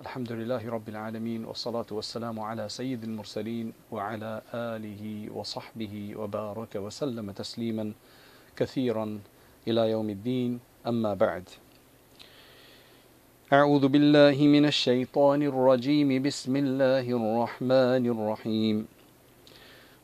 الحمد لله رب العالمين والصلاة والسلام على سيد المرسلين وعلى آله وصحبه وبارك وسلم تسليما كثيرا إلى يوم الدين. أما بعد أعوذ بالله من الشيطان الرجيم. بسم الله الرحمن الرحيم.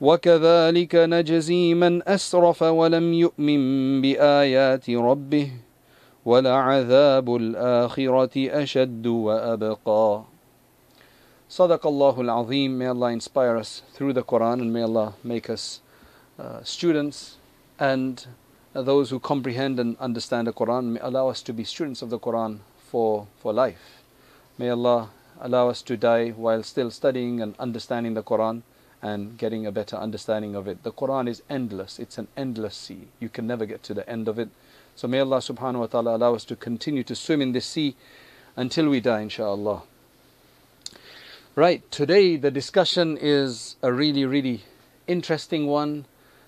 وكذلك نجزي من أسرف ولم يؤمن بآيات ربه ولعذاب الآخرة أشد وأبقى صدق الله العظيم May Allah inspire us through the Quran and may Allah make us uh, students and those who comprehend and understand the Quran. May allow us to be students of the Quran for, for life. May Allah allow us to die while still studying and understanding the Quran and getting a better understanding of it. The Quran is endless, it's an endless sea. You can never get to the end of it. So may Allah subhanahu wa ta'ala allow us to continue to swim in this sea until we die, inshaAllah. Right, today the discussion is a really, really interesting one.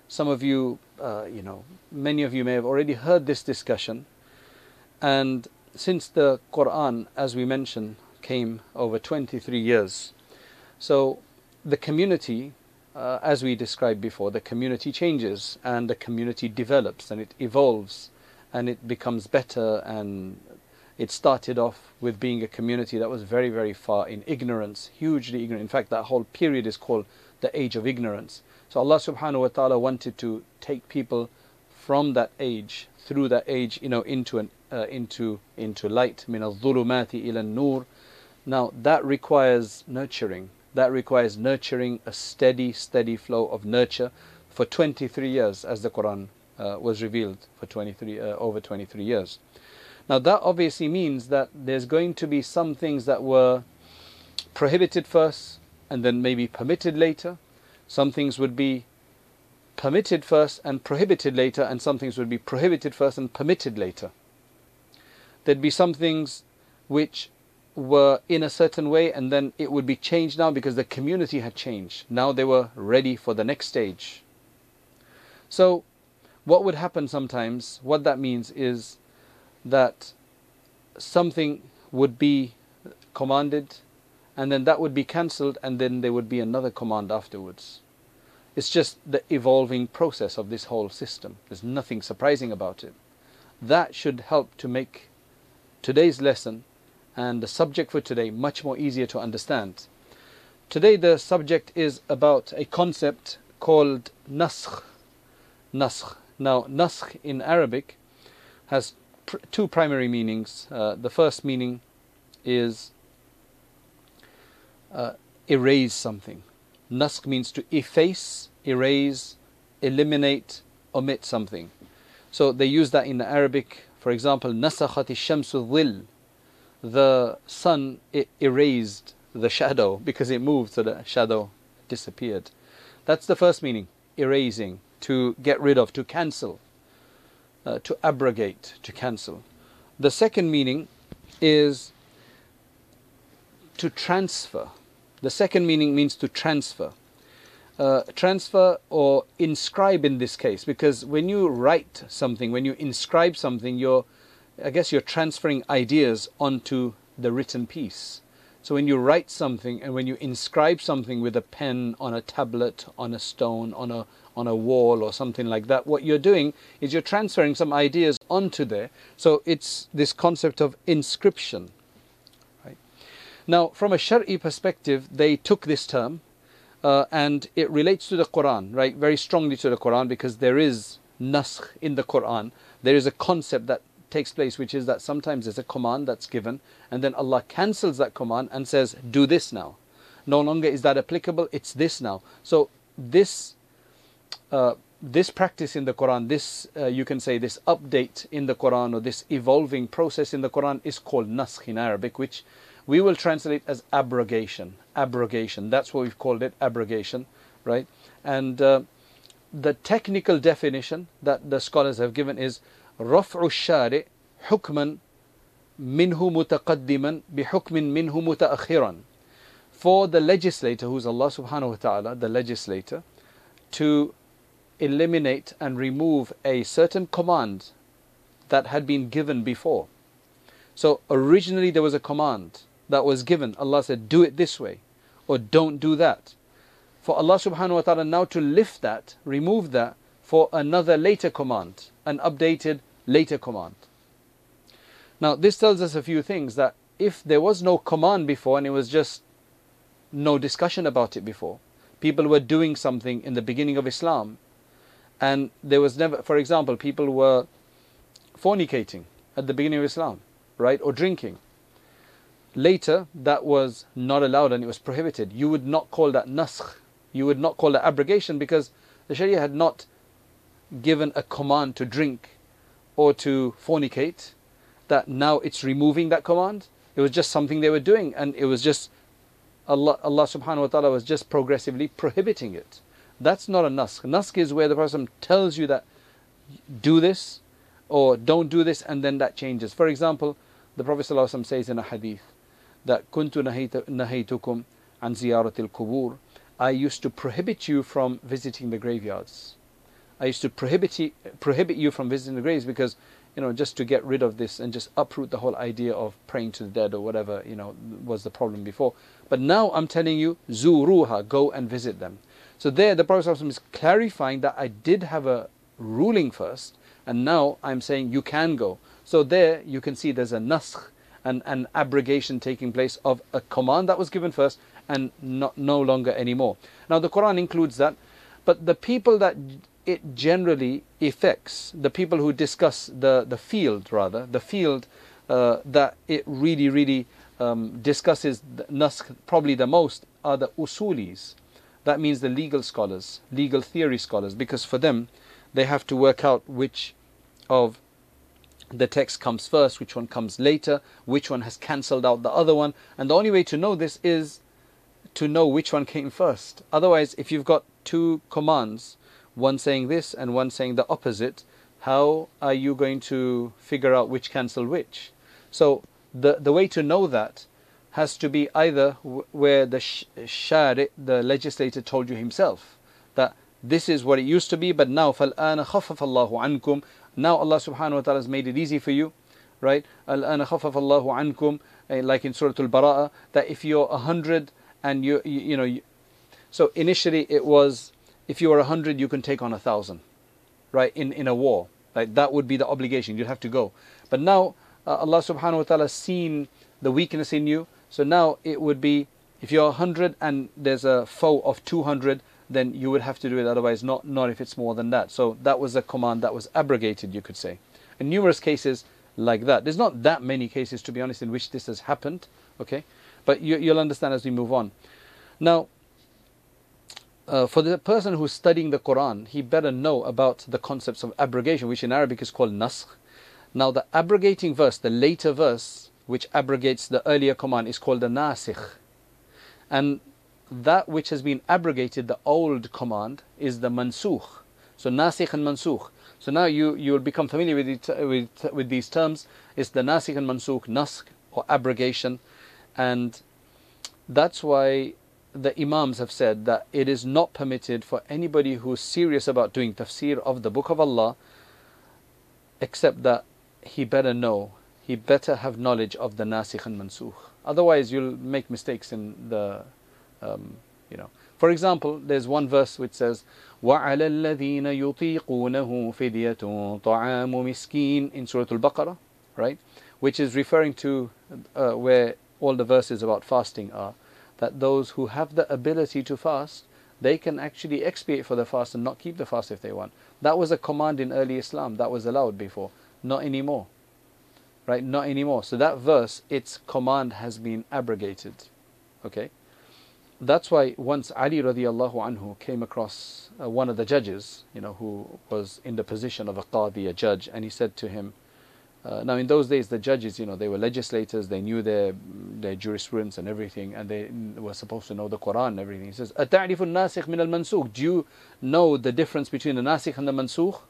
Some of you, uh, you know, many of you may have already heard this discussion. And since the Quran, as we mentioned, came over 23 years, so the community, uh, as we described before, the community changes and the community develops and it evolves and it becomes better and it started off with being a community that was very, very far in ignorance, hugely ignorant. In fact, that whole period is called the age of ignorance. So Allah subhanahu wa ta'ala wanted to take people from that age, through that age, you know, into an, uh, into into light. Min al-dhulumati ila nur. Now that requires nurturing. That requires nurturing a steady, steady flow of nurture for 23 years, as the Quran uh, was revealed for 23 uh, over 23 years. Now that obviously means that there's going to be some things that were prohibited first and then maybe permitted later. Some things would be permitted first and prohibited later, and some things would be prohibited first and permitted later. There'd be some things which were in a certain way and then it would be changed now because the community had changed. Now they were ready for the next stage. So, what would happen sometimes, what that means is that something would be commanded and then that would be cancelled and then there would be another command afterwards. It's just the evolving process of this whole system. There's nothing surprising about it. That should help to make today's lesson and the subject for today much more easier to understand. Today the subject is about a concept called naskh. Naskh. Now, naskh in Arabic has pr- two primary meanings. Uh, the first meaning is uh, erase something. Naskh means to efface, erase, eliminate, omit something. So they use that in the Arabic. For example, nasakhat shamsu dhil. The sun erased the shadow because it moved, so the shadow disappeared. That's the first meaning, erasing, to get rid of, to cancel, uh, to abrogate, to cancel. The second meaning is to transfer. The second meaning means to transfer. Uh, transfer or inscribe in this case, because when you write something, when you inscribe something, you're, I guess you're transferring ideas onto the written piece. So when you write something and when you inscribe something with a pen on a tablet, on a stone, on a on a wall or something like that, what you're doing is you're transferring some ideas onto there. So it's this concept of inscription. Right? Now, from a Shari perspective, they took this term uh, and it relates to the Quran, right? Very strongly to the Quran because there is naskh in the Quran. There is a concept that takes place, which is that sometimes there's a command that's given, and then Allah cancels that command and says, Do this now. No longer is that applicable, it's this now. So, this uh, this practice in the Quran, this uh, you can say this update in the Quran or this evolving process in the Quran is called naskh in Arabic, which We will translate as abrogation. Abrogation. That's what we've called it, abrogation, right? And uh, the technical definition that the scholars have given is رفع الشارع حكما منه متقدما بحكم منه متأخرا for the legislator who's Allah subhanahu wa ta'ala the legislator to eliminate and remove a certain command that had been given before so originally there was a command that was given Allah said do it this way or don't do that for Allah subhanahu wa ta'ala now to lift that remove that for another later command an updated later command now, this tells us a few things that if there was no command before and it was just no discussion about it before, people were doing something in the beginning of Islam, and there was never, for example, people were fornicating at the beginning of Islam, right, or drinking. Later, that was not allowed and it was prohibited. You would not call that naskh, you would not call that abrogation because the Sharia had not given a command to drink or to fornicate that now it's removing that command. It was just something they were doing, and it was just Allah, Allah subhanahu wa ta'ala was just progressively prohibiting it. That's not a naskh. Naskh is where the person tells you that do this or don't do this, and then that changes. For example, the Prophet says in a hadith that kuntu nahaytukum an ziyaratil kubur. I used to prohibit you from visiting the graveyards. I used to prohibit prohibit you from visiting the graves because you know, just to get rid of this and just uproot the whole idea of praying to the dead or whatever, you know, was the problem before. But now I'm telling you, zuruha, go and visit them. So there, the Prophet is clarifying that I did have a ruling first, and now I'm saying you can go. So there, you can see there's a naskh, and an abrogation taking place of a command that was given first and not, no longer anymore. Now the Quran includes that, but the people that it generally affects the people who discuss the, the field, rather, the field uh, that it really, really um, discusses naskh probably the most are the usulis. That means the legal scholars, legal theory scholars, because for them, they have to work out which of the text comes first, which one comes later, which one has cancelled out the other one. And the only way to know this is to know which one came first. Otherwise, if you've got two commands, one saying this and one saying the opposite, how are you going to figure out which cancel which? So the the way to know that has to be either where the shari, the legislator, told you himself that this is what it used to be, but now فَالْآنَ خَفَّفَ اللَّهُ عَنْكُمْ Now Allah subhanahu wa ta'ala has made it easy for you, right? الْآنَ خَفَّفَ اللَّهُ عَنْكُمْ eh, Like in Surah Al-Bara'a, that if you're a hundred and you, you, you know, you, so initially it was if you are a hundred, you can take on a thousand, right? In in a war, like that would be the obligation. You'd have to go. But now uh, Allah Subhanahu wa Taala seen the weakness in you, so now it would be if you're a hundred and there's a foe of two hundred, then you would have to do it. Otherwise, not not if it's more than that. So that was a command that was abrogated, you could say. In numerous cases like that, there's not that many cases, to be honest, in which this has happened. Okay, but you, you'll understand as we move on. Now, uh, for the person who's studying the Quran, he better know about the concepts of abrogation, which in Arabic is called naskh. Now, the abrogating verse, the later verse, which abrogates the earlier command, is called the nasikh. And that which has been abrogated, the old command, is the mansukh. So, nasikh and mansukh. So now you, you will become familiar with, it, with, with these terms. It's the nasikh and mansukh, naskh or abrogation. And that's why the Imams have said that it is not permitted for anybody who is serious about doing tafsir of the Book of Allah except that he better know, he better have knowledge of the Nasikh and Mansukh. Otherwise, you'll make mistakes in the, um, you know. For example, there's one verse which says, وَعَلَى الَّذِينَ يُطِيقُونَهُ فِدْيَةٌ طَعَامُ مِسْكِينٍ in Surah Al-Baqarah, right? Which is referring to uh, where all the verses about fasting are that those who have the ability to fast, they can actually expiate for the fast and not keep the fast if they want. That was a command in early Islam that was allowed before, not anymore. Right? Not anymore. So that verse, its command has been abrogated. Okay? That's why once Ali radiallahu anhu came across uh, one of the judges, you know, who was in the position of a qadi, a judge, and he said to him, Uh, now, in those days, the judges, you know, they were legislators. They knew their their jurisprudence and everything, and they were supposed to know the Quran and everything. He says, "أتعرف الناسخ من المنسوخ?" Do you know the difference between the nasikh and the mansukh?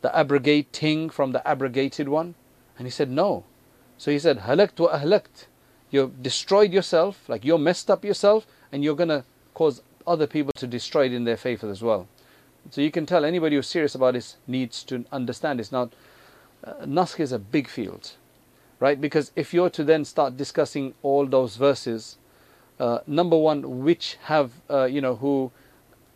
The abrogating from the abrogated one? And he said, "No." So he said, "Halakt wa ahlakt." You've destroyed yourself, like you're messed up yourself, and you're gonna cause other people to destroy it in their faith as well. So you can tell anybody who's serious about this needs to understand it's not uh, Naskh is a big field, right? Because if you're to then start discussing all those verses, uh, number one, which have uh, you know who,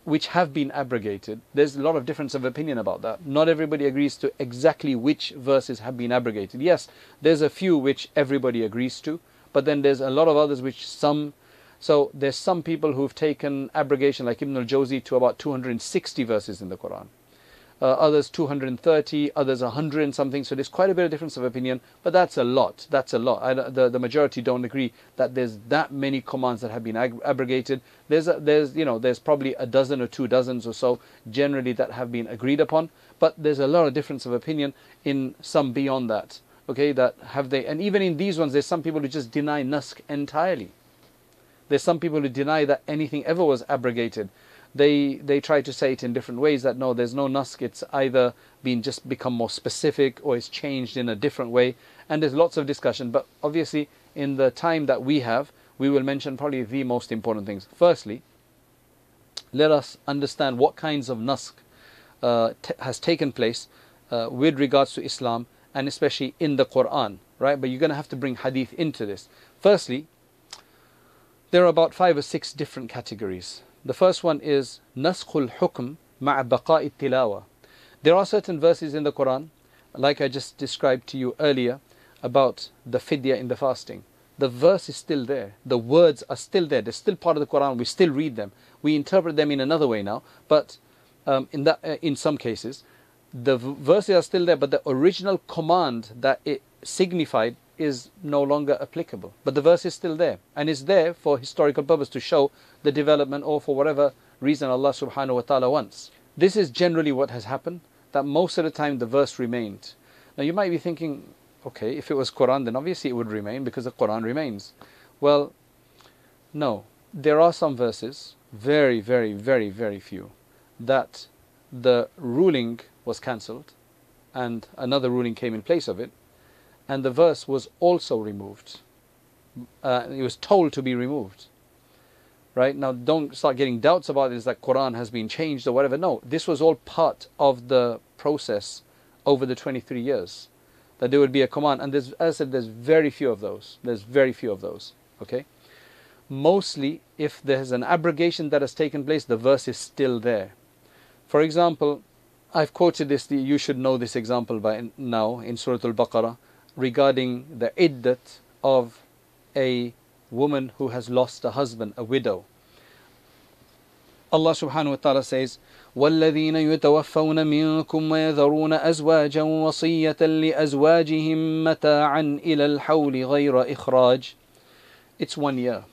which have been abrogated, there's a lot of difference of opinion about that. Not everybody agrees to exactly which verses have been abrogated. Yes, there's a few which everybody agrees to, but then there's a lot of others which some. So there's some people who've taken abrogation, like Ibn al-Jawzi, to about 260 verses in the Quran uh, others 230, others 100 and something. So there's quite a bit of difference of opinion, but that's a lot. That's a lot. I, the, the majority don't agree that there's that many commands that have been abrogated. There's, a, there's, you know, there's probably a dozen or two dozens or so generally that have been agreed upon, but there's a lot of difference of opinion in some beyond that. Okay, that have they, and even in these ones, there's some people who just deny naskh entirely. There's some people who deny that anything ever was abrogated they they try to say it in different ways that no there's no naskh it's either been just become more specific or it's changed in a different way. And there's lots of discussion but obviously in the time that we have we will mention probably the most important things. Firstly let us understand what kinds of naskh uh, has taken place uh, with regards to Islam and especially in the Quran right? But you're going to have to bring hadith into this. Firstly there are about five or six different categories the first one is Naskhul Hukm ma'a baqa'i tilawa. There are certain verses in the Quran, like I just described to you earlier, about the fidya in the fasting. The verse is still there. The words are still there. They're still part of the Quran. We still read them. We interpret them in another way now, but um, in that, uh, in some cases, the verses are still there. But the original command that it signified is no longer applicable. But the verse is still there and is there for historical purpose to show the development or for whatever reason Allah subhanahu wa ta'ala wants. This is generally what has happened, that most of the time the verse remained. Now you might be thinking, okay, if it was Quran then obviously it would remain because the Quran remains. Well, no. There are some verses, very, very, very, very few, that the ruling was cancelled and another ruling came in place of it and the verse was also removed. Uh, it was told to be removed. Right now, don't start getting doubts about this that Quran has been changed or whatever. No, this was all part of the process over the 23 years that there would be a command. And as I said, there's very few of those. There's very few of those. Okay. Mostly, if there's an abrogation that has taken place, the verse is still there. For example, I've quoted this. You should know this example by now in Surah Al-Baqarah regarding the iddat of a woman who has lost a husband, a widow. Allah subhanahu wa ta'ala says, والذين يتوفون منكم ويذرون أزواجا وصية لأزواجهم متاعا إلى الحول غير إخراج It's one year.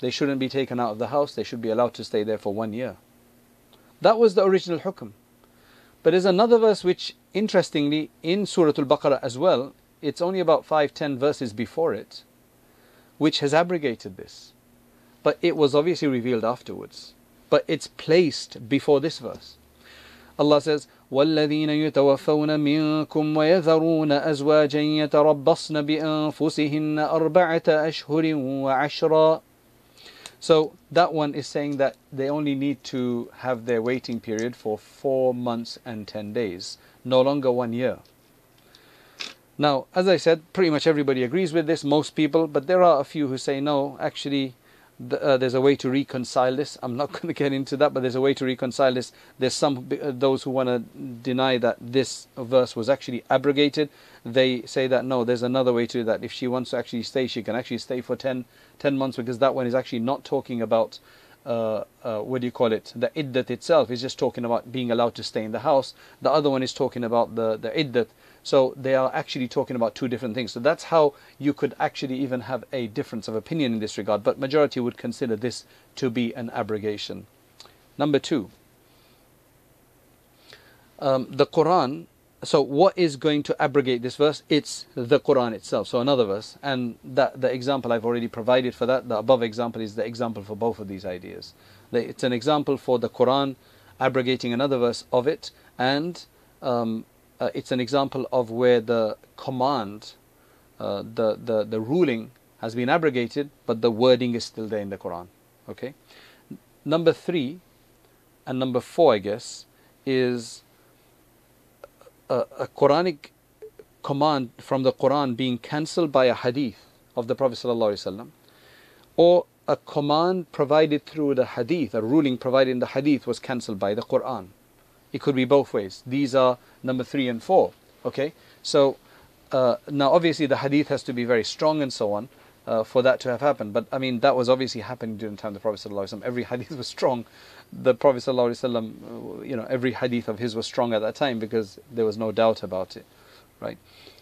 They shouldn't be taken out of the house. They should be allowed to stay there for one year. That was the original hukm. But there's another verse which, interestingly, in Surah Al-Baqarah as well, it's only about five, ten verses before it, which has abrogated this. But it was obviously revealed afterwards. But it's placed before this verse. Allah says, والذين يتوفون منكم ويذرون أزواجا يتربصن بأنفسهن أربعة أشهر وعشرا So that one is saying that they only need to have their waiting period for four months and ten days, no longer one year. Now, as I said, pretty much everybody agrees with this, most people, but there are a few who say no, actually, uh, there's a way to reconcile this. I'm not going to get into that, but there's a way to reconcile this. There's some uh, those who want to deny that this verse was actually abrogated. They say that no, there's another way to do that. If she wants to actually stay, she can actually stay for 10, 10 months because that one is actually not talking about uh, uh, what do you call it? The iddat itself is just talking about being allowed to stay in the house. The other one is talking about the the iddat so they are actually talking about two different things. So that's how you could actually even have a difference of opinion in this regard. But majority would consider this to be an abrogation. Number two, um, the Quran so what is going to abrogate this verse? It's the Quran itself. So another verse, and that the example I've already provided for that. The above example is the example for both of these ideas. It's an example for the Quran abrogating another verse of it, and um, uh, it's an example of where the command, uh, the, the the ruling has been abrogated, but the wording is still there in the Quran. Okay. Number three, and number four, I guess, is a, a Quranic command from the Quran being cancelled by a hadith of the Prophet or a command provided through the hadith, a ruling provided in the hadith was cancelled by the Quran. It could be both ways. These are number three and four. Okay, so uh, now obviously the hadith has to be very strong and so on uh, for that to have happened. But I mean that was obviously happening during the time of the Prophet ﷺ. Every hadith was strong, the Prophet ﷺ, you know, every hadith of his was strong at that time because there was no doubt about it, right?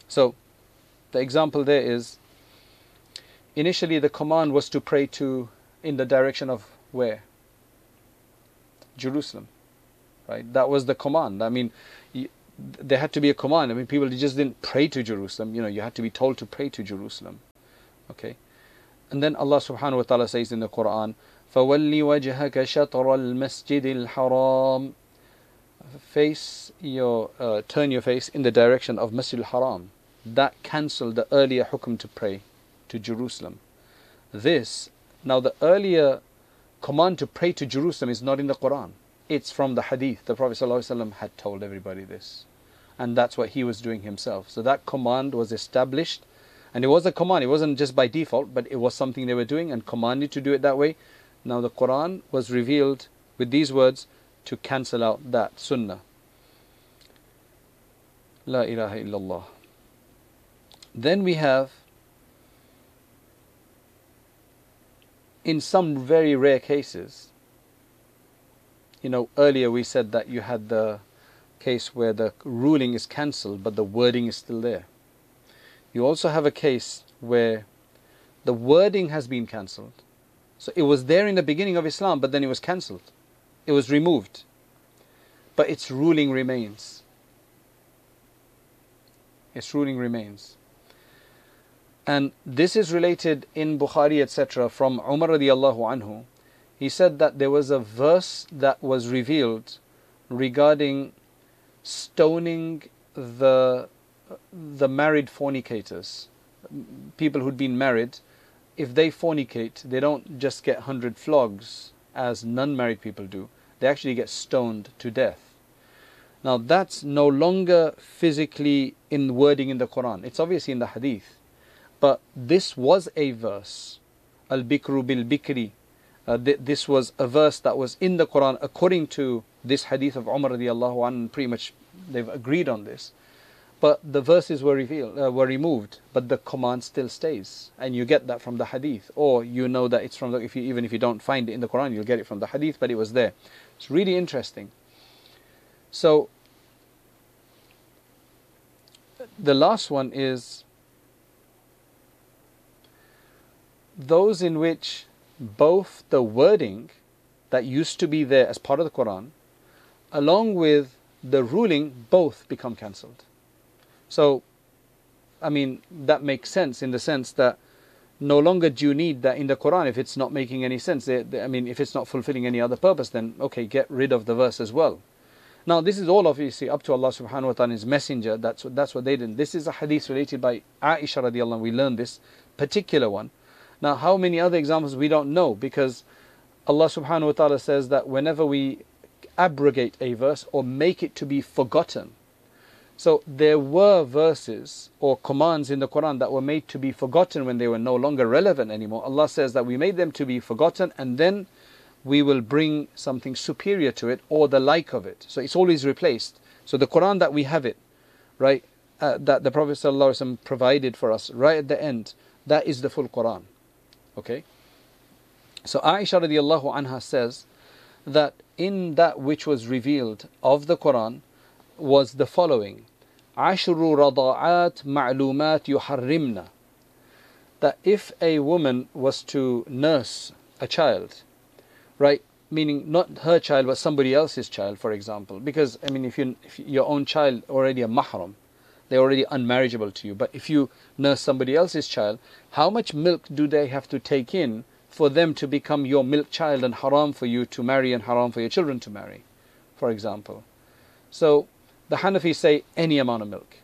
So, the example there is initially the command was to pray to in the direction of where? Jerusalem, right? That was the command. I mean, there had to be a command. I mean, people just didn't pray to Jerusalem. You know, you had to be told to pray to Jerusalem. Okay, and then Allah Subhanahu wa Taala says in the Quran, فَوَلِّ وَجْهَكَ شَطْرَ الْمَسْجِدِ الْحَرَامِ Face your, uh, turn your face in the direction of Masjid al-Haram. That cancelled the earlier hukum to pray to Jerusalem. This, now the earlier command to pray to Jerusalem is not in the Quran. It's from the Hadith. The Prophet ﷺ had told everybody this. And that's what he was doing himself. So that command was established. And it was a command. It wasn't just by default, but it was something they were doing and commanded to do it that way. Now the Quran was revealed with these words to cancel out that sunnah. La ilaha illallah. Then we have, in some very rare cases, you know, earlier we said that you had the case where the ruling is cancelled but the wording is still there. You also have a case where the wording has been cancelled so it was there in the beginning of Islam, but then it was cancelled. It was removed. But its ruling remains. Its ruling remains. And this is related in Bukhari, etc., from Umar radiallahu anhu. He said that there was a verse that was revealed regarding stoning the the married fornicators, people who'd been married if they fornicate, they don't just get 100 flogs as non married people do, they actually get stoned to death. Now, that's no longer physically in wording in the Quran, it's obviously in the Hadith. But this was a verse, Al Bikru bil Bikri. Uh, th- this was a verse that was in the Quran according to this hadith of Umar radiallahu anhu, pretty much they've agreed on this. But the verses were revealed uh, were removed but the command still stays. And you get that from the hadith or you know that it's from the if you even if you don't find it in the quran you'll get it from the hadith but it was there. It's really interesting. So the last one is those in which both the wording that used to be there as part of the quran along with the ruling both become cancelled so, I mean, that makes sense in the sense that no longer do you need that in the Quran if it's not making any sense. I mean, if it's not fulfilling any other purpose, then okay, get rid of the verse as well. Now, this is all obviously up to Allah subhanahu wa ta'ala His messenger. That's what, that's what they did. This is a hadith related by Aisha radiallahu anha. We learned this particular one. Now, how many other examples we don't know because Allah subhanahu wa ta'ala says that whenever we abrogate a verse or make it to be forgotten, so there were verses or commands in the Quran that were made to be forgotten when they were no longer relevant anymore. Allah says that we made them to be forgotten and then we will bring something superior to it or the like of it. So it's always replaced. So the Quran that we have it, right, uh, that the Prophet ﷺ provided for us right at the end, that is the full Quran. Okay? So Aisha radiallahu anha says that in that which was revealed of the Quran, was the following عشر رضاعات معلومات يحرمنا that if a woman was to nurse a child right meaning not her child but somebody else's child, for example. Because I mean, if you if your own child already a mahram, they're already unmarriageable to you. But if you nurse somebody else's child, how much milk do they have to take in for them to become your milk child and haram for you to marry and haram for your children to marry, for example? So the Hanafis say any amount of milk,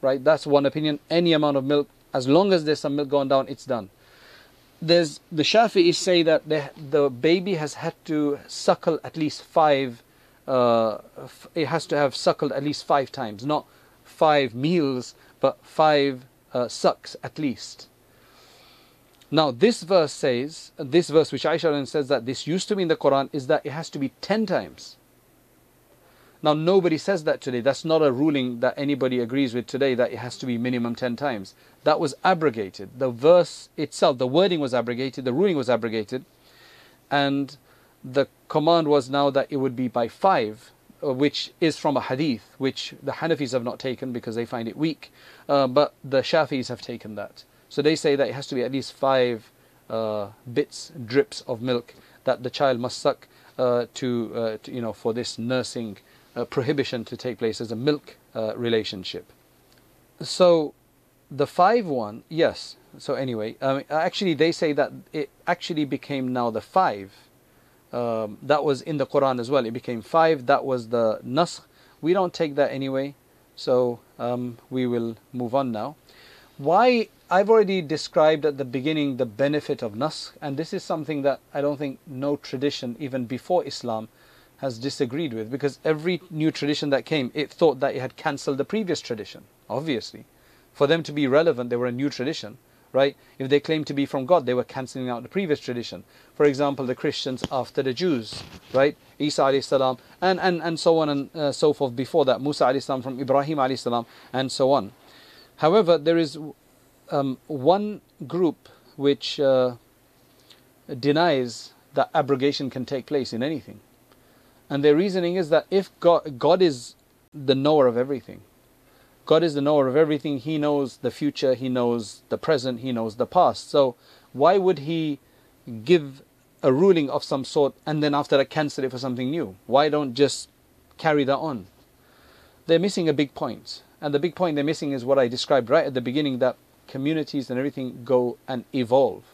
right? That's one opinion. Any amount of milk, as long as there's some milk going down, it's done. There's the Shafi'is say that the, the baby has had to suckle at least five. Uh, it has to have suckled at least five times, not five meals, but five uh, sucks at least. Now, this verse says, this verse which Aisha says that this used to be in the Quran, is that it has to be 10 times. Now, nobody says that today. That's not a ruling that anybody agrees with today that it has to be minimum 10 times. That was abrogated. The verse itself, the wording was abrogated, the ruling was abrogated, and the command was now that it would be by five, which is from a hadith, which the Hanafis have not taken because they find it weak, uh, but the Shafis have taken that. So they say that it has to be at least five uh, bits, drips of milk that the child must suck uh, to, uh, to, you know, for this nursing uh, prohibition to take place as a milk uh, relationship. So the five one, yes. So anyway, um, actually they say that it actually became now the five. Um, that was in the Quran as well. It became five. That was the naskh. We don't take that anyway. So um, we will move on now. Why I've already described at the beginning the benefit of naskh, and this is something that I don't think no tradition, even before Islam, has disagreed with because every new tradition that came, it thought that it had cancelled the previous tradition, obviously. For them to be relevant, they were a new tradition, right? If they claimed to be from God, they were cancelling out the previous tradition. For example, the Christians after the Jews, right? Isa alayhi salam, and, and, and so on and uh, so forth before that. Musa alayhi salam from Ibrahim alayhi salam, and so on. However, there is um, one group which uh, denies that abrogation can take place in anything. And their reasoning is that if God, God is the knower of everything, God is the knower of everything, He knows the future, He knows the present, He knows the past. So why would He give a ruling of some sort and then after that cancel it for something new? Why don't just carry that on? They're missing a big point. And the big point they're missing is what I described right at the beginning that communities and everything go and evolve,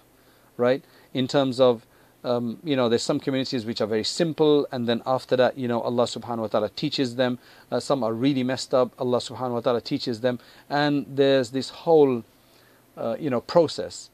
right? In terms of um, you know, there's some communities which are very simple, and then after that, you know, Allah subhanahu wa ta'ala teaches them. Uh, some are really messed up, Allah subhanahu wa ta'ala teaches them. And there's this whole, uh, you know, process.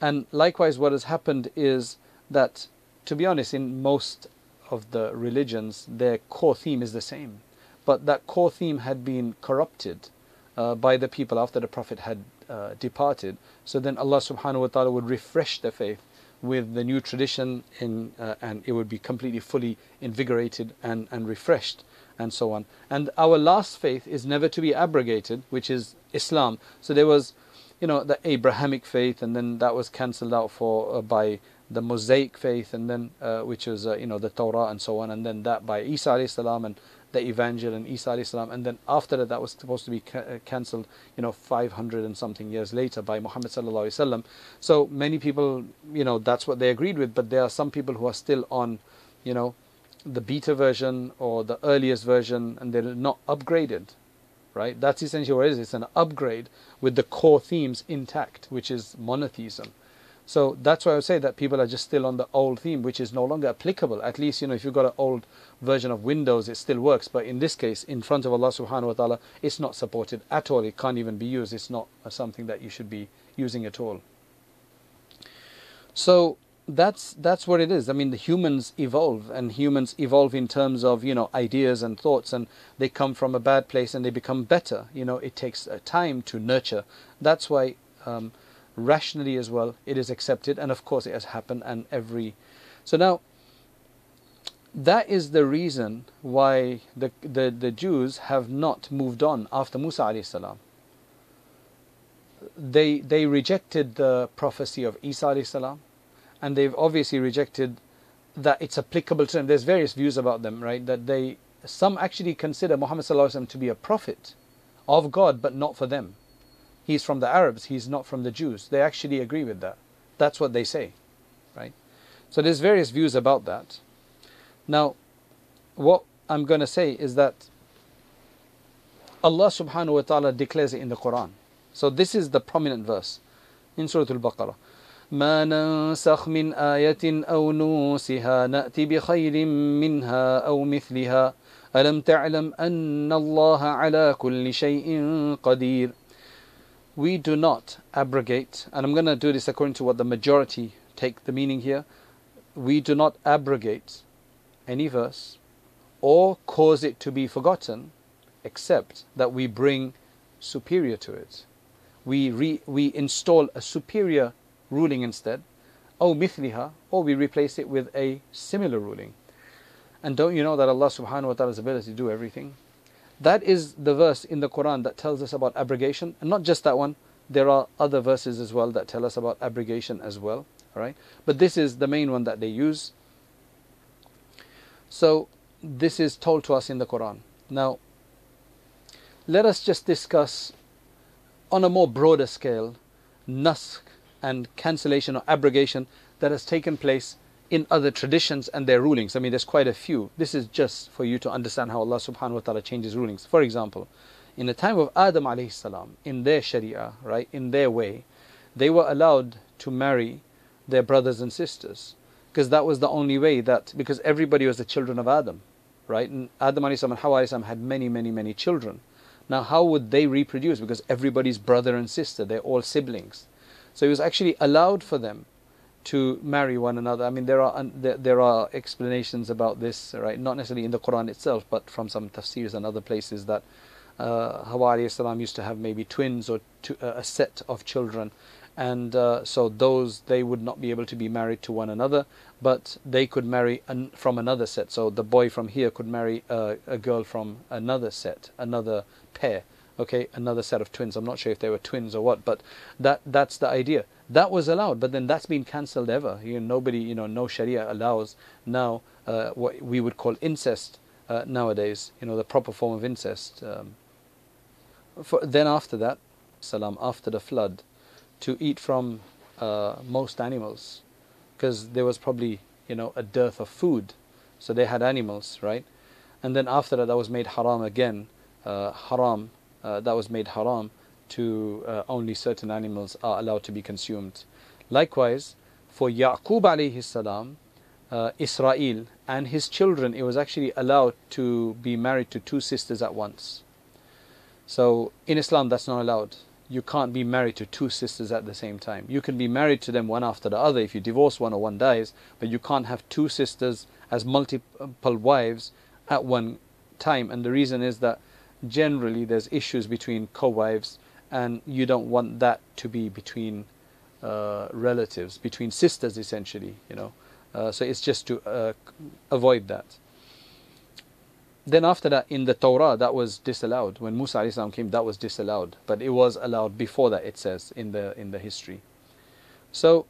And likewise, what has happened is that, to be honest, in most of the religions, their core theme is the same. But that core theme had been corrupted uh, by the people after the Prophet had uh, departed. So then Allah subhanahu wa ta'ala would refresh their faith with the new tradition in, uh, and it would be completely fully invigorated and, and refreshed and so on. And our last faith is never to be abrogated, which is Islam. So there was, you know, the Abrahamic faith, and then that was cancelled out for uh, by the Mosaic faith, and then uh, which was, uh, you know, the Torah and so on, and then that by Isa alayhi salam and the Evangel and Isa salam, and then after that, that was supposed to be ca- uh, cancelled, you know, 500 and something years later by Muhammad sallallahu alaihi wasallam. So many people, you know, that's what they agreed with, but there are some people who are still on, you know, the beta version or the earliest version, and they're not upgraded, right? That's essentially what it is. It's an upgrade with the core themes intact, which is monotheism. So that's why I would say that people are just still on the old theme, which is no longer applicable. At least, you know, if you've got an old version of Windows, it still works. But in this case, in front of Allah subhanahu wa ta'ala, it's not supported at all. It can't even be used. It's not something that you should be using at all. So that's that's what it is. I mean, the humans evolve, and humans evolve in terms of you know ideas and thoughts, and they come from a bad place and they become better. You know, it takes time to nurture. That's why. Um, rationally as well it is accepted and of course it has happened and every so now that is the reason why the, the, the Jews have not moved on after Musa alayhi salam. They, they rejected the prophecy of Isa alayhi salam and they've obviously rejected that it's applicable to them. There's various views about them, right? That they, some actually consider Muhammad to be a prophet of God, but not for them he's from the Arabs, he's not from the Jews. They actually agree with that. That's what they say, right? So there's various views about that. Now, what I'm going to say is that Allah subhanahu wa ta'ala declares it in the Quran. So this is the prominent verse in Surah Al-Baqarah. ما ننسخ من آية أو نوسها نأتي بخير منها أو مثلها ألم تعلم أن الله على كل شيء قدير we do not abrogate, and I'm going to do this according to what the majority take the meaning here. We do not abrogate any verse or cause it to be forgotten except that we bring superior to it. We, re, we install a superior ruling instead, or mithliha, or we replace it with a similar ruling. And don't you know that Allah subhanahu wa ta'ala's ability to do everything? That is the verse in the Quran that tells us about abrogation, and not just that one, there are other verses as well that tell us about abrogation as well. Alright? But this is the main one that they use. So this is told to us in the Quran. Now let us just discuss on a more broader scale naskh and cancellation or abrogation that has taken place in other traditions and their rulings. I mean, there's quite a few. This is just for you to understand how Allah subhanahu wa ta'ala changes rulings. For example, in the time of Adam alayhi salam, in their sharia, right, in their way, they were allowed to marry their brothers and sisters because that was the only way that, because everybody was the children of Adam, right? And Adam alayhi salam and Hawa alayhi salam had many, many, many children. Now, how would they reproduce? Because everybody's brother and sister, they're all siblings. So it was actually allowed for them to marry one another. I mean, there are there, are explanations about this, right? Not necessarily in the Quran itself, but from some tafsirs and other places that uh, Hawa salam used to have maybe twins or two, uh, a set of children, and uh, so those they would not be able to be married to one another, but they could marry an, from another set. So the boy from here could marry a, a girl from another set, another pair okay another set of twins i'm not sure if they were twins or what but that that's the idea that was allowed but then that's been cancelled ever. You know, nobody you know no sharia allows now uh, what we would call incest uh, nowadays you know the proper form of incest um, for, then after that salam after the flood to eat from uh, most animals. Because there was probably you know a dearth of food. So they had animals right? And then after that that was made haram again uh, haram uh, that was made haram to uh, only certain animals are allowed to be consumed. Likewise, for Yaqub alayhi salam, uh, Israel and his children, it was actually allowed to be married to two sisters at once. So in Islam, that's not allowed. You can't be married to two sisters at the same time. You can be married to them one after the other if you divorce one or one dies, but you can't have two sisters as multiple wives at one time. And the reason is that generally there's issues between co-wives and you don't want that to be between uh, relatives between sisters essentially you know? Uh, so it's just to uh, avoid that. Then after that in the Torah that was disallowed. When Musa Islam came that was disallowed. But it was allowed before that it says in the in the history. So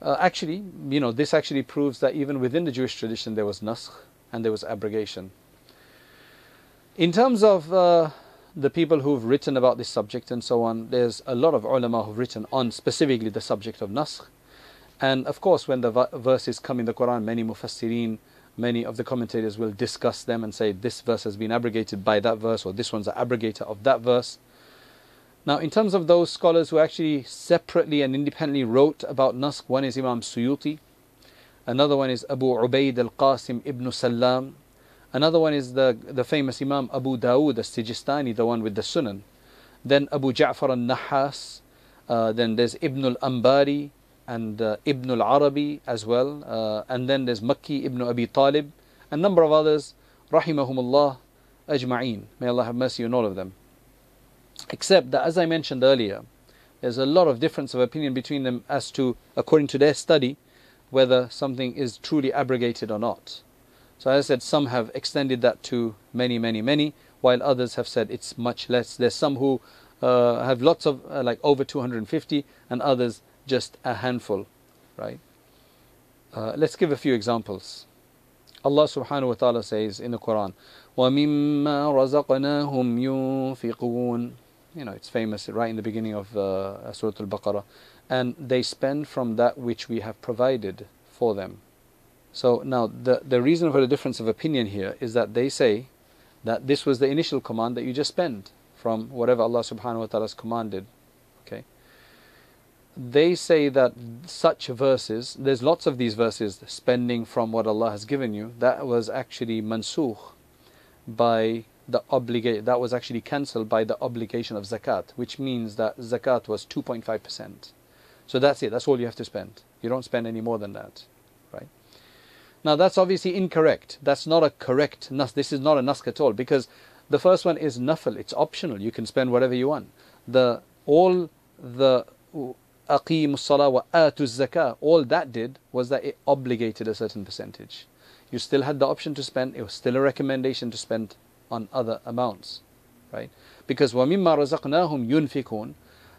uh, actually you know this actually proves that even within the Jewish tradition there was naskh and there was abrogation. In terms of uh, the people who've written about this subject and so on, there's a lot of ulama who've written on specifically the subject of naskh. And of course, when the verses come in the Quran, many mufassirin, many of the commentators will discuss them and say this verse has been abrogated by that verse or this one's an abrogator of that verse. Now, in terms of those scholars who actually separately and independently wrote about naskh, one is Imam Suyuti, another one is Abu Ubaid al Qasim ibn Salam, Another one is the, the famous Imam Abu Dawood al-Sijistani, the one with the Sunan. Then Abu Ja'far al-Nahas. Uh, then there's Ibn al-Ambari and uh, Ibn al-Arabi as well. Uh, and then there's Makki Ibn Abi Talib. A number of others. Rahimahumullah ajma'een. May Allah have mercy on all of them. Except that as I mentioned earlier, there's a lot of difference of opinion between them as to, according to their study, whether something is truly abrogated or not. So as I said, some have extended that to many, many, many, while others have said it's much less. There's some who uh, have lots of, uh, like over 250, and others just a handful, right? Uh, let's give a few examples. Allah subhanahu wa ta'ala says in the Quran, وَمِمَّا رَزَقْنَاهُمْ يُنْفِقُونَ You know, it's famous right in the beginning of uh, Surah Al-Baqarah. And they spend from that which we have provided for them. So now the, the reason for the difference of opinion here is that they say that this was the initial command that you just spend from whatever Allah subhanahu wa ta'ala has commanded. Okay. They say that such verses, there's lots of these verses, spending from what Allah has given you, that was actually mansukh by the obligation, that was actually cancelled by the obligation of zakat, which means that zakat was 2.5%. So that's it, that's all you have to spend. You don't spend any more than that. Now that's obviously incorrect. That's not a correct naskh. This is not a naskh at all because the first one is nafil. It's optional. You can spend whatever you want. The all the aqimus salah wa atuz zakah. All that did was that it obligated a certain percentage. You still had the option to spend. It was still a recommendation to spend on other amounts, right? Because وَمِمَّا رَزَقْنَاهُمْ يُنْفِقُونَ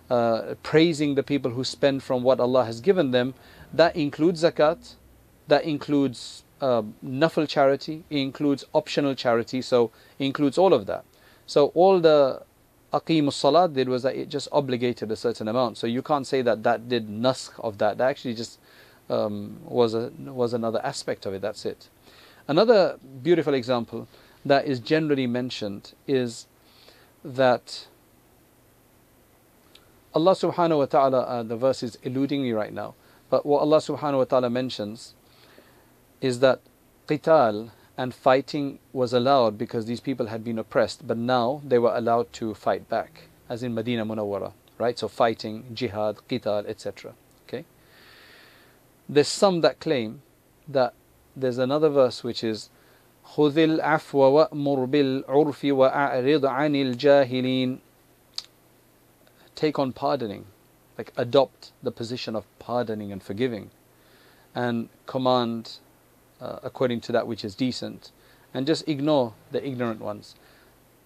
uh, praising the people who spend from what Allah has given them, that includes zakat, that includes uh, charity, it includes optional charity, so it includes all of that. So all the aqim salat did was that it just obligated a certain amount. So you can't say that that did naskh of that. That actually just um, was a was another aspect of it. That's it. Another beautiful example that is generally mentioned is that Allah subhanahu wa ta'ala, uh, the verse is eluding me right now, but what Allah subhanahu wa ta'ala mentions is that qital and fighting was allowed because these people had been oppressed, but now they were allowed to fight back, as in Medina Munawwara, right? So fighting, jihad, qital, etc. Okay. There's some that claim that there's another verse which is خذ العفو وأمر بالعرف وأعرض عن الجاهلين take on pardoning, like adopt the position of pardoning and forgiving, and command uh, according to that which is decent, and just ignore the ignorant ones.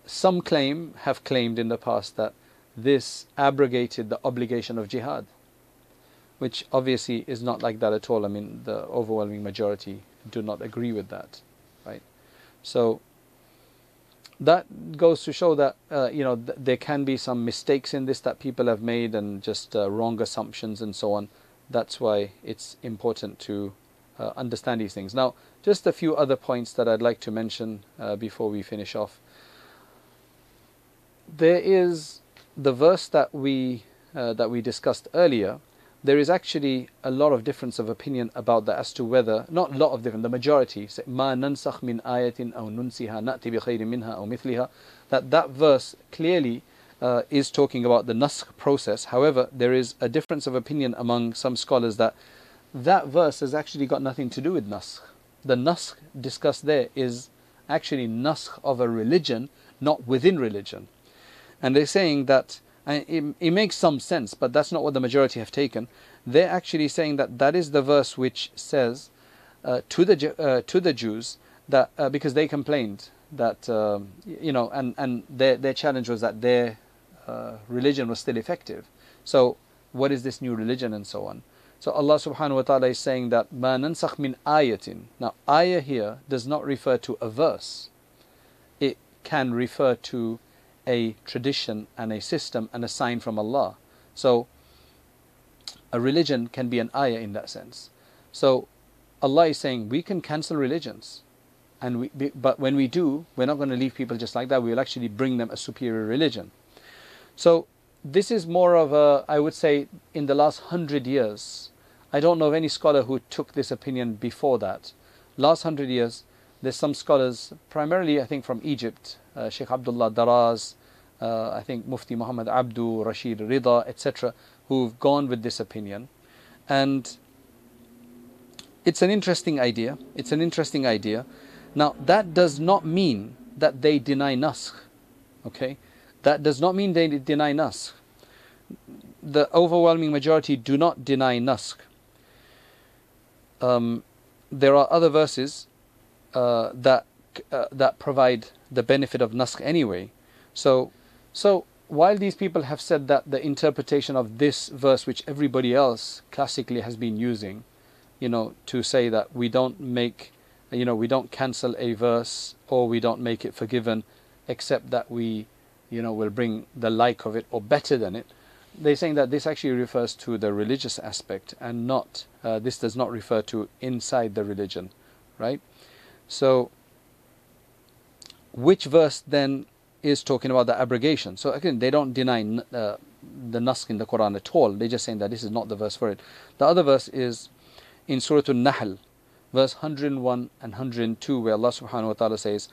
Some claim, have claimed in the past, that this abrogated the obligation of jihad, which obviously is not like that at all. I mean, the overwhelming majority do not agree with that, right? So that goes to show that uh, you know th- there can be some mistakes in this that people have made and just uh, wrong assumptions and so on. That's why it's important to uh, understand these things. Now, just a few other points that I'd like to mention uh, before we finish off. There is the verse that we uh, that we discussed earlier. There is actually a lot of difference of opinion about that as to whether not a lot of different. The majority say ma nansakh min ayatin aw nunsiha na'ti bi minha aw mithliha. That that verse clearly uh, is talking about the naskh process. However, there is a difference of opinion among some scholars that that verse has actually got nothing to do with naskh. The naskh discussed there is actually naskh of a religion, not within religion. And they're saying that it, it makes some sense, but that's not what the majority have taken. They're actually saying that that is the verse which says uh, to the uh, to the Jews that uh, because they complained that um, you know and and their their challenge was that their uh, religion was still effective. So what is this new religion and so on? So Allah subhanahu wa ta'ala is saying that ma nansakh min ayatin. Now ayah here does not refer to a verse. It can refer to a tradition and a system and a sign from Allah. So a religion can be an ayah in that sense. So Allah is saying we can cancel religions. And we, but when we do, we're not going to leave people just like that. We will actually bring them a superior religion. So this is more of a, I would say, in the last hundred years. I don't know of any scholar who took this opinion before that. Last hundred years, there's some scholars, primarily I think from Egypt, uh, Sheikh Abdullah Daraz, uh, I think Mufti Muhammad Abduh, Rashid Rida, etc., who've gone with this opinion. And it's an interesting idea. It's an interesting idea. Now, that does not mean that they deny naskh. Okay? That does not mean they deny naskh. The overwhelming majority do not deny naskh. Um, there are other verses uh, that uh, that provide the benefit of naskh anyway. So so while these people have said that the interpretation of this verse, which everybody else classically has been using, you know, to say that we don't make, you know, we don't cancel a verse or we don't make it forgiven, except that we, you know, will bring the like of it or better than it. They're saying that this actually refers to the religious aspect and not, uh, this does not refer to inside the religion. right? So, which verse then is talking about the abrogation? So again, they don't deny uh, the naskh in the Quran at all. They're just saying that this is not the verse for it. The other verse is in Surah An-Nahl, verse 101 and 102, where Allah subhanahu wa ta'ala says,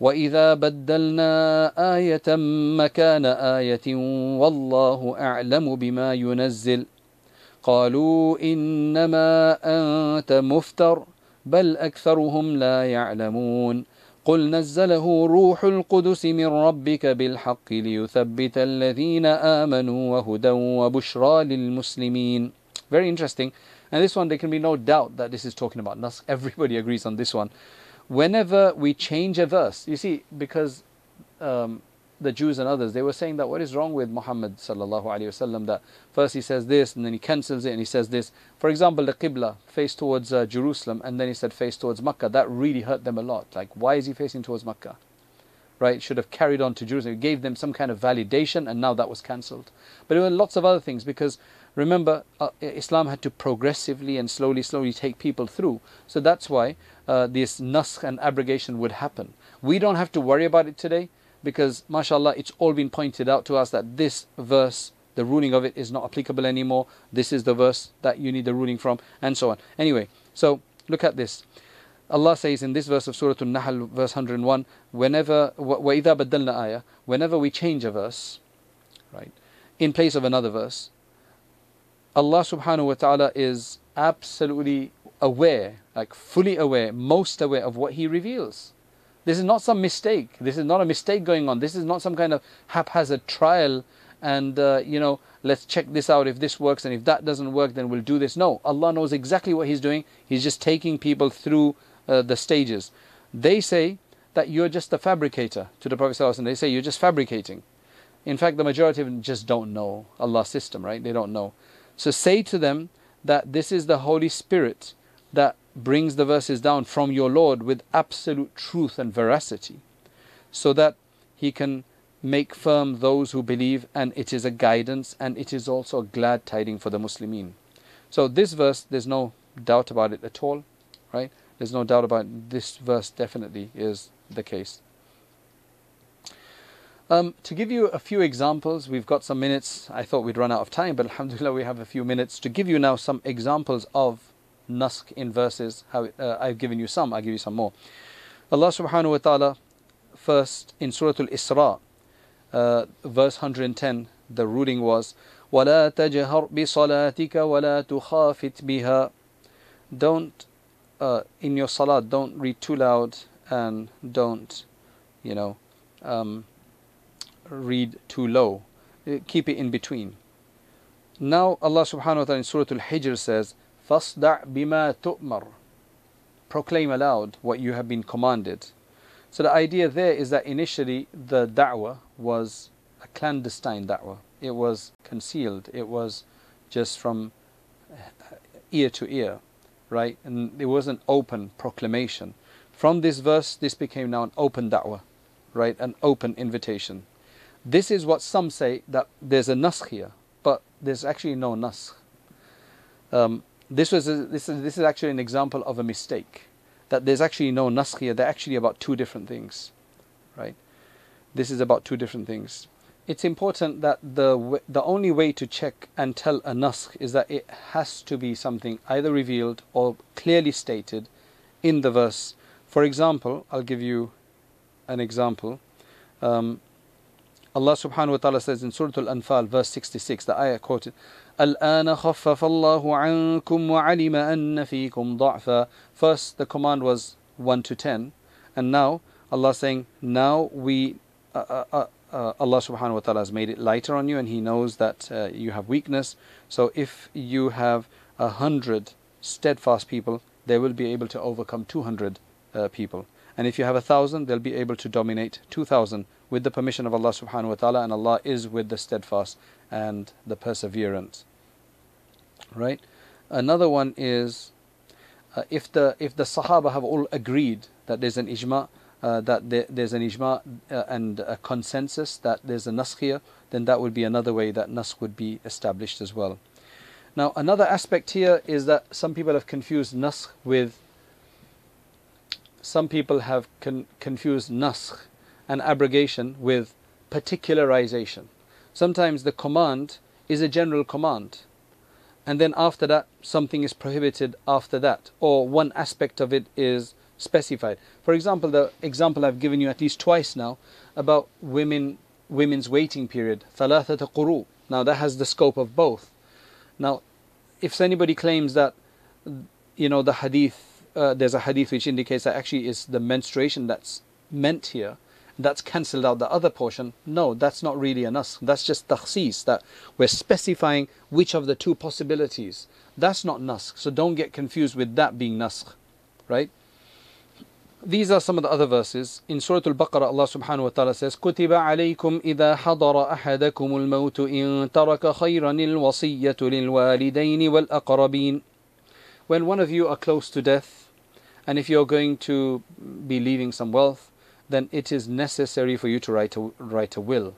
وإذا بدلنا آية مكان آية والله أعلم بما ينزل قالوا إنما أنت مفتر بل أكثرهم لا يعلمون قل نزله روح القدس من ربك بالحق ليثبت الذين آمنوا وهدى وبشرى للمسلمين Very interesting. And this one, there can be no doubt that this is talking about naskh. Everybody agrees on this one. Whenever we change a verse, you see, because um, the Jews and others, they were saying that what is wrong with Muhammad sallallahu alaihi wasallam that first he says this and then he cancels it and he says this. For example, the Qibla faced towards uh, Jerusalem and then he said face towards Makkah. That really hurt them a lot. Like why is he facing towards Makkah? Right? Should have carried on to Jerusalem. It gave them some kind of validation and now that was cancelled. But there were lots of other things because remember uh, Islam had to progressively and slowly slowly take people through. So that's why uh, this naskh and abrogation would happen. We don't have to worry about it today because mashallah it's all been pointed out to us that this verse the ruling of it is not applicable anymore this is the verse that you need the ruling from and so on anyway so look at this Allah says in this verse of Surah An-Nahl verse 101 whenever وَإِذَا بَدَّلْنَا ayah whenever we change a verse right in place of another verse Allah subhanahu wa ta'ala is absolutely aware like fully aware most aware of what he reveals this is not some mistake. This is not a mistake going on. This is not some kind of haphazard trial and, uh, you know, let's check this out. If this works and if that doesn't work, then we'll do this. No, Allah knows exactly what He's doing. He's just taking people through uh, the stages. They say that you're just a fabricator to the Prophet. ﷺ. They say you're just fabricating. In fact, the majority of them just don't know Allah's system, right? They don't know. So say to them that this is the Holy Spirit that brings the verses down from your Lord with absolute truth and veracity, so that He can make firm those who believe, and it is a guidance and it is also a glad tiding for the Muslimin. So, this verse, there's no doubt about it at all, right? There's no doubt about it. this verse, definitely is the case. Um, to give you a few examples, we've got some minutes. I thought we'd run out of time, but alhamdulillah, we have a few minutes to give you now some examples of naskh in verses. How uh, I've given you some, I'll give you some more. Allah subhanahu wa ta'ala, first in Surah Al Isra, uh, verse 110, the ruling was, وَلَا تَجْهَرْ بِصَلَاتِكَ وَلَا تُخَافِتْ بِهَا Don't, uh, in your salat, don't read too loud and don't, you know, um, read too low. Uh, keep it in between. Now Allah subhanahu wa ta'ala in Surah Al-Hijr says, فَاصْدَعْ بِمَا تُؤْمَرُ Proclaim aloud what you have been commanded. So the idea there is that initially the da'wah was a clandestine da'wah. It was concealed. It was just from ear to ear, right? And it was an open proclamation. From this verse, this became now an open da'wah, right? An open invitation. This is what some say that there's a naskh here, but there's actually no naskh. Um, this was a, this is this is actually an example of a mistake. That there's actually no naskh here. They're actually about two different things, right? This is about two different things. It's important that the the only way to check and tell a naskh is that it has to be something either revealed or clearly stated in the verse. For example, I'll give you an example. Um, Allah subhanahu wa ta'ala says in Surah Al Anfal, verse 66, the ayah quoted, الآن خفف الله عنكم وعلم أن فيكم ضعفا First the command was 1 to 10 and now Allah saying now we uh, uh, uh, uh, Allah subhanahu wa ta'ala has made it lighter on you and He knows that uh, you have weakness. So if you have a hundred steadfast people, they will be able to overcome 200 uh, people. And if you have a thousand, they'll be able to dominate 2,000 with the permission of Allah subhanahu wa ta'ala. And Allah is with the steadfast and the perseverant right? Another one is uh, if the if the Sahaba have all agreed that there's an ijma, uh, that there, there's an ijma uh, and a consensus that there's a naskh then that would be another way that naskh would be established as well. Now, another aspect here is that some people have confused naskh with some people have con confused naskh and abrogation with particularization. Sometimes the command is a general command, and then after that, something is prohibited after that, or one aspect of it is specified. For example, the example I've given you at least twice now about women women's waiting period, ثلاثة قروء. Now that has the scope of both. Now, if anybody claims that you know the hadith uh, there's a hadith which indicates that actually it's the menstruation that's meant here. That's cancelled out the other portion. No, that's not really an us. That's just takhsis, that we're specifying which of the two possibilities. That's not naskh. So don't get confused with that being naskh, right? These are some of the other verses. In Surah Al-Baqarah, Allah subhanahu wa ta'ala says, كُتِبَ عَلَيْكُمْ إِذَا حَضَرَ أَحَدَكُمُ الْمَوْتُ إِن تَرَكَ خَيْرًا الْوَصِيَّةُ لِلْوَالِدَيْنِ وَالْأَقْرَبِينَ When one of you are close to death, and if you're going to be leaving some wealth, then it is necessary for you to write a, write a will.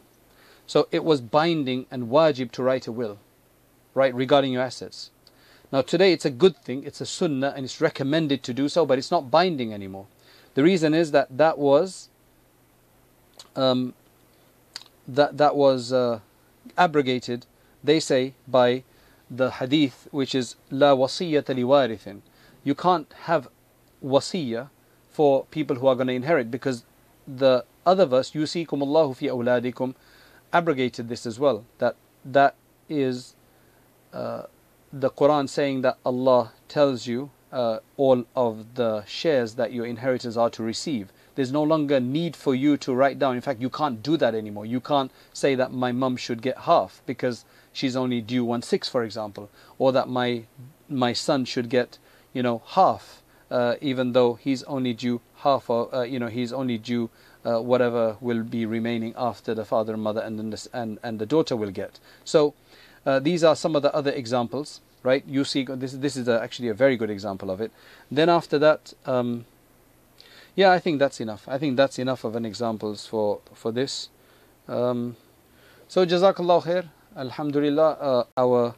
So it was binding and wajib to write a will, right, regarding your assets. Now today it's a good thing, it's a sunnah and it's recommended to do so, but it's not binding anymore. The reason is that that was um, that that was uh, abrogated. They say by the hadith, which is la wasiyata liwarithin. You can't have wasiyah for people who are going to inherit because the other verse yusikum Allahu fi awladikum abrogated this as well. That that is uh, the Quran saying that Allah tells you uh, all of the shares that your inheritors are to receive. There's no longer need for you to write down. In fact, you can't do that anymore. You can't say that my mum should get half because she's only due one six, for example, or that my my son should get you know half, uh, even though he's only due half, or uh, you know he's only due uh, whatever will be remaining after the father and mother and the, and and the daughter will get. So uh, these are some of the other examples right? You see, this this is a, actually a very good example of it. Then after that, um, yeah, I think that's enough. I think that's enough of an examples for for this. Um, so Jazakallah khair. Alhamdulillah, uh, our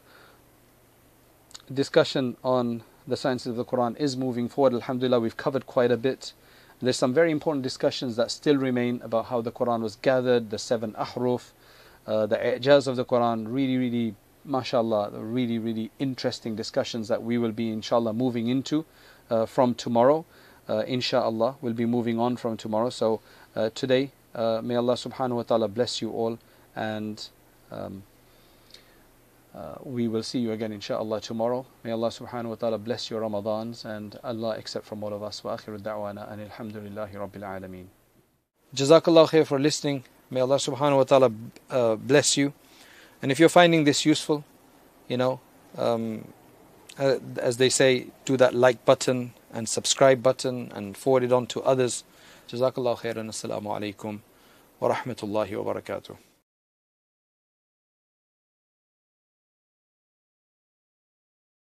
discussion on the sciences of the Quran is moving forward. Alhamdulillah, we've covered quite a bit. There's some very important discussions that still remain about how the Quran was gathered, the seven ahruf, uh, the ijaz of the Quran. Really, really mashallah, really, really interesting discussions that we will be, inshallah, moving into uh, from tomorrow. Uh, inshallah, we'll be moving on from tomorrow. So uh, today, uh, may Allah subhanahu wa ta'ala bless you all and um, uh, we will see you again inshallah tomorrow. May Allah subhanahu wa ta'ala bless your Ramadans and Allah accept from all of us. Wa akhiru da'wana and alhamdulillahi rabbil alameen. Jazakallah khair for listening. May Allah subhanahu wa ta'ala uh, bless you. And if you're finding this useful, you know, um, uh, as they say, do that like button and subscribe button and forward it on to others. Jazakallah khairan. Assalamu alaikum wa rahmatullahi wa barakatuh.